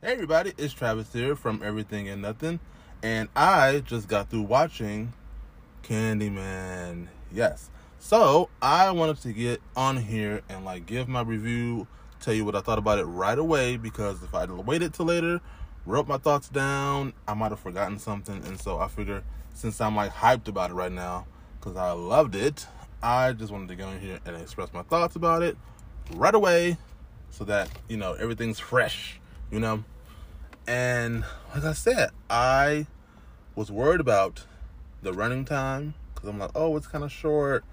Hey everybody, it's Travis here from Everything and Nothing, and I just got through watching Candyman. Yes. So I wanted to get on here and like give my review, tell you what I thought about it right away because if I'd waited till later, wrote my thoughts down, I might have forgotten something. And so I figure since I'm like hyped about it right now, because I loved it, I just wanted to go in here and express my thoughts about it right away so that, you know, everything's fresh, you know? And like I said, I was worried about the running time because I'm like, oh, it's kind of short.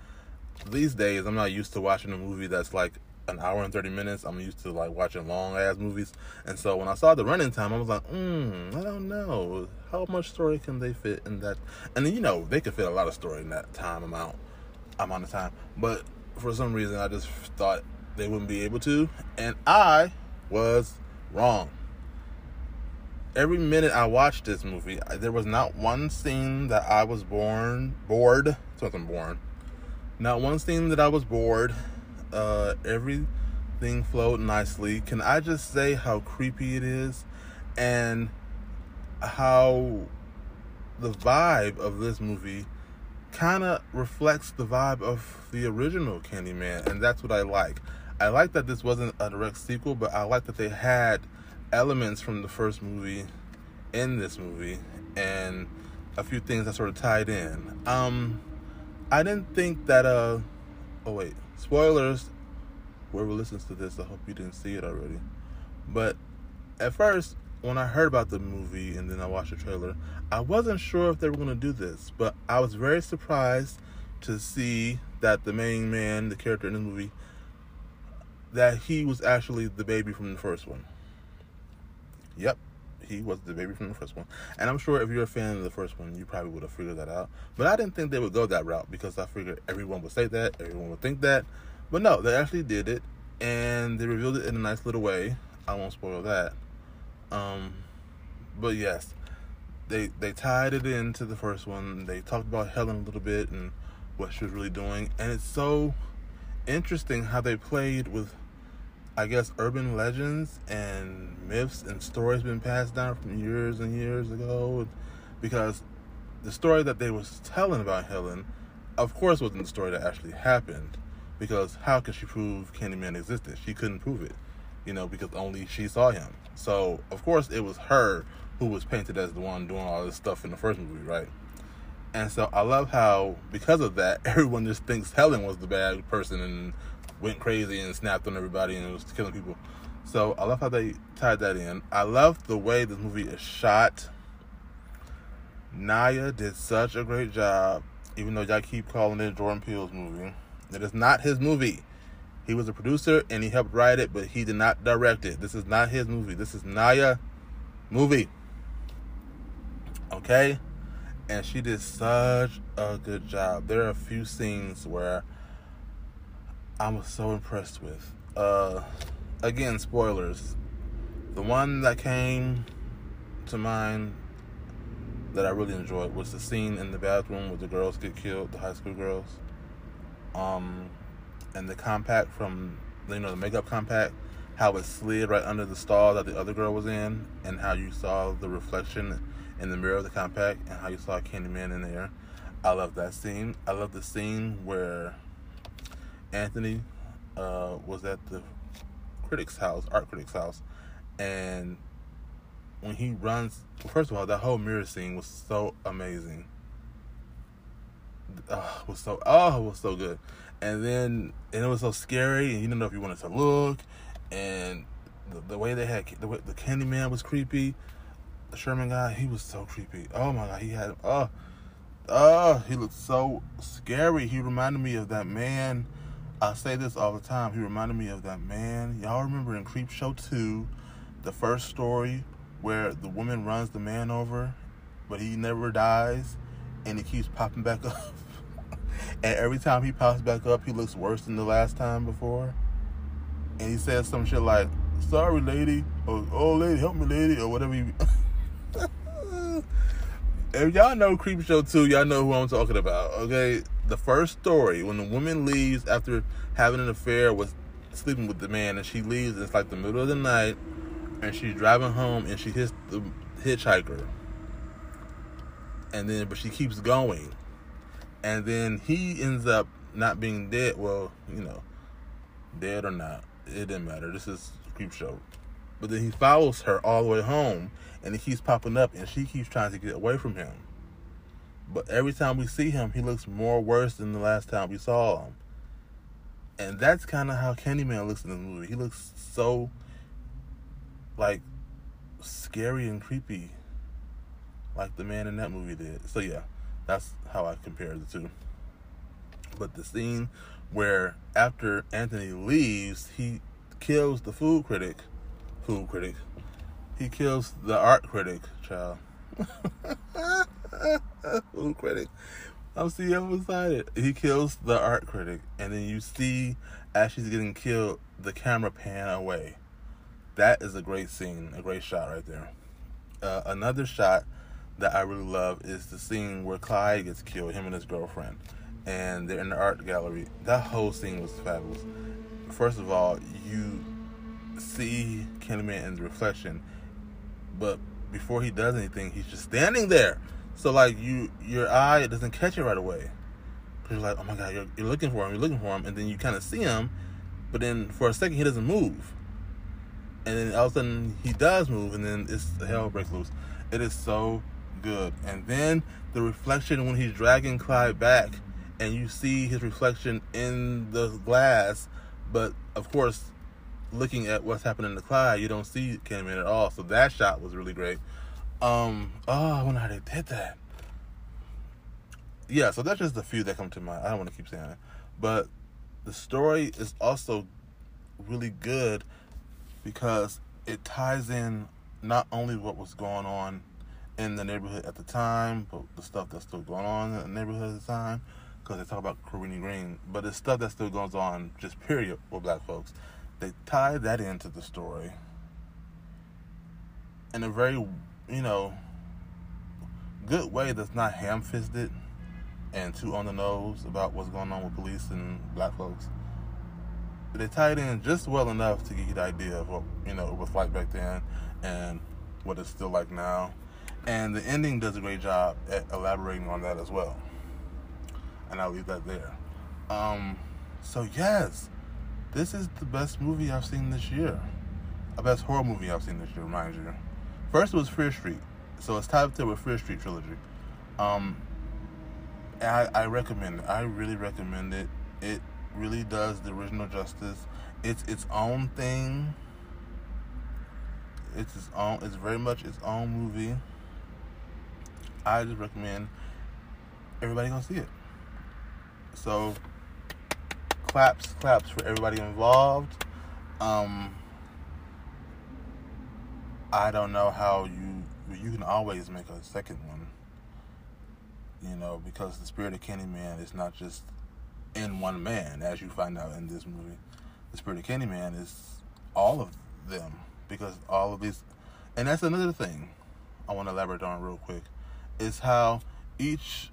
These days, I'm not used to watching a movie that's like an hour and 30 minutes. I'm used to like watching long ass movies. And so when I saw the running time, I was like, hmm, I don't know. How much story can they fit in that? And you know, they could fit a lot of story in that time amount, amount of time. But for some reason, I just thought they wouldn't be able to. And I was wrong every minute I watched this movie, there was not one scene that I was born bored. Something born. Not one scene that I was bored. Uh, everything flowed nicely. Can I just say how creepy it is, and how the vibe of this movie kind of reflects the vibe of the original Candyman, and that's what I like. I like that this wasn't a direct sequel, but I like that they had elements from the first movie in this movie and a few things that sort of tied in. Um, I didn't think that. Uh, oh wait, spoilers. Whoever listens to this, I hope you didn't see it already. But at first, when I heard about the movie and then I watched the trailer, I wasn't sure if they were going to do this, but I was very surprised to see that the main man, the character in the movie, that he was actually the baby from the first one. Yep, he was the baby from the first one. And I'm sure if you're a fan of the first one, you probably would have figured that out. But I didn't think they would go that route because I figured everyone would say that, everyone would think that. But no, they actually did it, and they revealed it in a nice little way. I won't spoil that. Um, but yes, they they tied it into the first one. They talked about Helen a little bit and what she was really doing, and it's so interesting how they played with I guess urban legends and myths and stories been passed down from years and years ago because the story that they was telling about Helen of course wasn't the story that actually happened because how could she prove Candyman existed? She couldn't prove it, you know, because only she saw him. So of course it was her who was painted as the one doing all this stuff in the first movie, right? And so I love how because of that everyone just thinks Helen was the bad person and went crazy and snapped on everybody and was killing people. So I love how they tied that in. I love the way this movie is shot. Nia did such a great job, even though y'all keep calling it Jordan Peele's movie. It is not his movie. He was a producer and he helped write it, but he did not direct it. This is not his movie. This is Nia movie. Okay? And she did such a good job. There are a few scenes where I was so impressed with. Uh, again, spoilers. The one that came to mind that I really enjoyed was the scene in the bathroom where the girls get killed, the high school girls. Um, and the compact from you know the makeup compact, how it slid right under the stall that the other girl was in, and how you saw the reflection in the mirror of the compact, and how you saw Candyman in there. I love that scene. I love the scene where Anthony uh, was at the critic's house, art critic's house, and when he runs, first of all, that whole mirror scene was so amazing. Uh, was so oh, it was so good, and then and it was so scary, and you didn't know if you wanted to look, and the, the way they had the way the Candyman was creepy. The Sherman guy, he was so creepy. Oh my god, he had oh, oh, he looked so scary. He reminded me of that man I say this all the time. He reminded me of that man. Y'all remember in Creepshow 2, the first story where the woman runs the man over, but he never dies and he keeps popping back up. and every time he pops back up, he looks worse than the last time before. And he says some shit like, sorry, lady, or oh, lady, help me, lady, or whatever. You... if y'all know Creepshow 2, y'all know who I'm talking about, okay? The first story when the woman leaves after having an affair with sleeping with the man and she leaves it's like the middle of the night and she's driving home and she hits the hitchhiker. And then but she keeps going. And then he ends up not being dead. Well you know dead or not it didn't matter. This is Creepshow. But then he follows her all the way home and he keeps popping up and she keeps trying to get away from him but every time we see him he looks more worse than the last time we saw him and that's kind of how Candyman looks in the movie. He looks so like scary and creepy, like the man in that movie did. So yeah, that's how I compare the two. But the scene where after Anthony leaves, he kills the food critic, food critic. He kills the art critic, child. food critic. I'm so excited. He kills the art critic, and then you see as she's getting killed, the camera pan away. That is a great scene, a great shot right there. Uh, another shot that I really love is the scene where Clyde gets killed, him and his girlfriend, and they're in the art gallery. That whole scene was fabulous. First of all, you see Candyman in the reflection, but before he does anything, he's just standing there so like you, your eye doesn't catch it right away. Cause you're like, oh my god, you're, you're looking for him, you're looking for him, and then you kind of see him, but then for a second he doesn't move, and then all of a sudden he does move, and then it's hell breaks loose. It is so good, and then the reflection when he's dragging Clyde back, and you see his reflection in the glass, but of course, looking at what's happening to Clyde, you don't see Candyman at all. So that shot was really great. Um, oh, I wonder how they did that. Yeah, so that's just a few that come to mind. I don't want to keep saying it, but the story is also really good because it ties in not only what was going on in the neighborhood at the time, but the stuff that's still going on in the neighborhood at the time. Because they talk about Cabrini Green, but the stuff that still goes on, just period, with black folks. They tie that into the story in a very you know, good way that's not ham fisted and too on the nose about what's going on with police and black folks. They tied in just well enough to give you the idea of what you know it was like back then and what it's still like now. And the ending does a great job at elaborating on that as well. And I'll leave that there. Um, so yes, this is the best movie I've seen this year. The best horror movie I've seen this year, mind you. First was Fear Street, so it's tied up there with Fear Street trilogy. Um, I, I recommend it. I really recommend it. It really does the original justice. It's its own thing. It's its own. It's very much its own movie. I just recommend everybody go see it. So claps, claps for everybody involved. Um, I don't know how you you can always make a second one. You know, because the spirit of Candyman is not just in one man, as you find out in this movie. The spirit of Candyman is all of them because all of these, and that's another thing I want to elaborate on real quick, is how each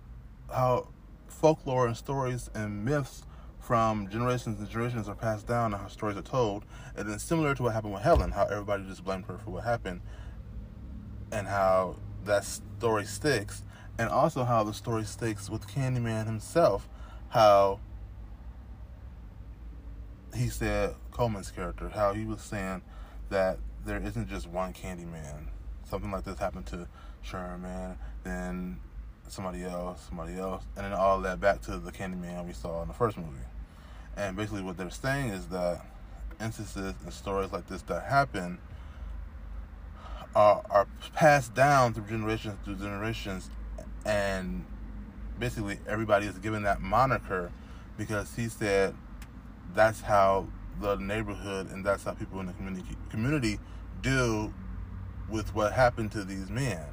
how folklore and stories and myths from generations and generations are passed down and how stories are told. And then similar to what happened with Helen, how everybody just blamed her for what happened and how that story sticks. And also how the story sticks with Candyman himself, how he said Colman's character, how he was saying that there isn't just one Candyman. Something like this happened to Sherman, then somebody else, somebody else, and then all that back to the Candyman we saw in the first movie. And basically, what they're saying is that instances and stories like this that happen are, are passed down through generations through generations, and basically everybody is given that moniker because he said that's how the neighborhood and that's how people in the community community deal with what happened to these men.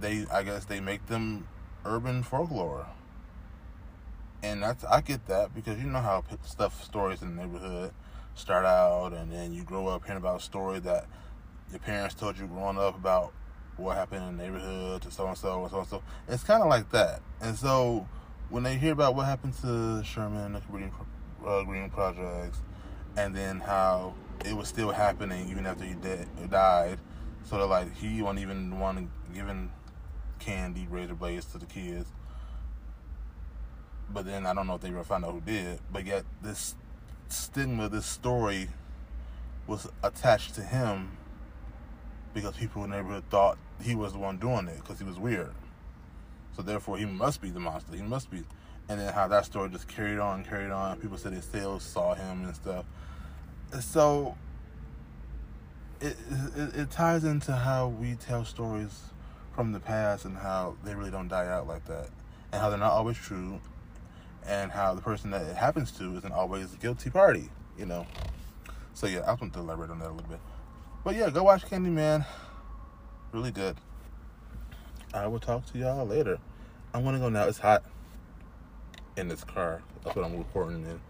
They, I guess, they make them urban folklore and that's I get that because you know how stuff stories in the neighborhood start out, and then you grow up hearing about a story that your parents told you growing up about what happened in the neighborhood to so and so and so and so. It's kind of like that, and so when they hear about what happened to Sherman, the Green, uh, Green projects, and then how it was still happening even after he dead, died. So that like he wasn't even the one giving candy, razor blades to the kids. But then I don't know if they ever found out who did. But yet this stigma, this story was attached to him because people in the neighborhood thought he was the one doing it because he was weird. So therefore, he must be the monster. He must be. And then how that story just carried on, carried on. People said they still saw him and stuff. So it, it it ties into how we tell stories from the past and how they really don't die out like that, and how they're not always true, and how the person that it happens to isn't always the guilty party. You know. So yeah, I want to elaborate on that a little bit. But yeah, go watch Candyman. Really good. I will talk to y'all later. I'm gonna go now. It's hot in this car. That's what I'm recording in.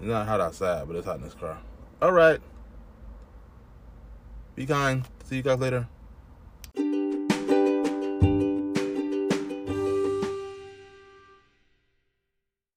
It's not hot outside, but it's hot in this car. All right. Be kind. See you guys later.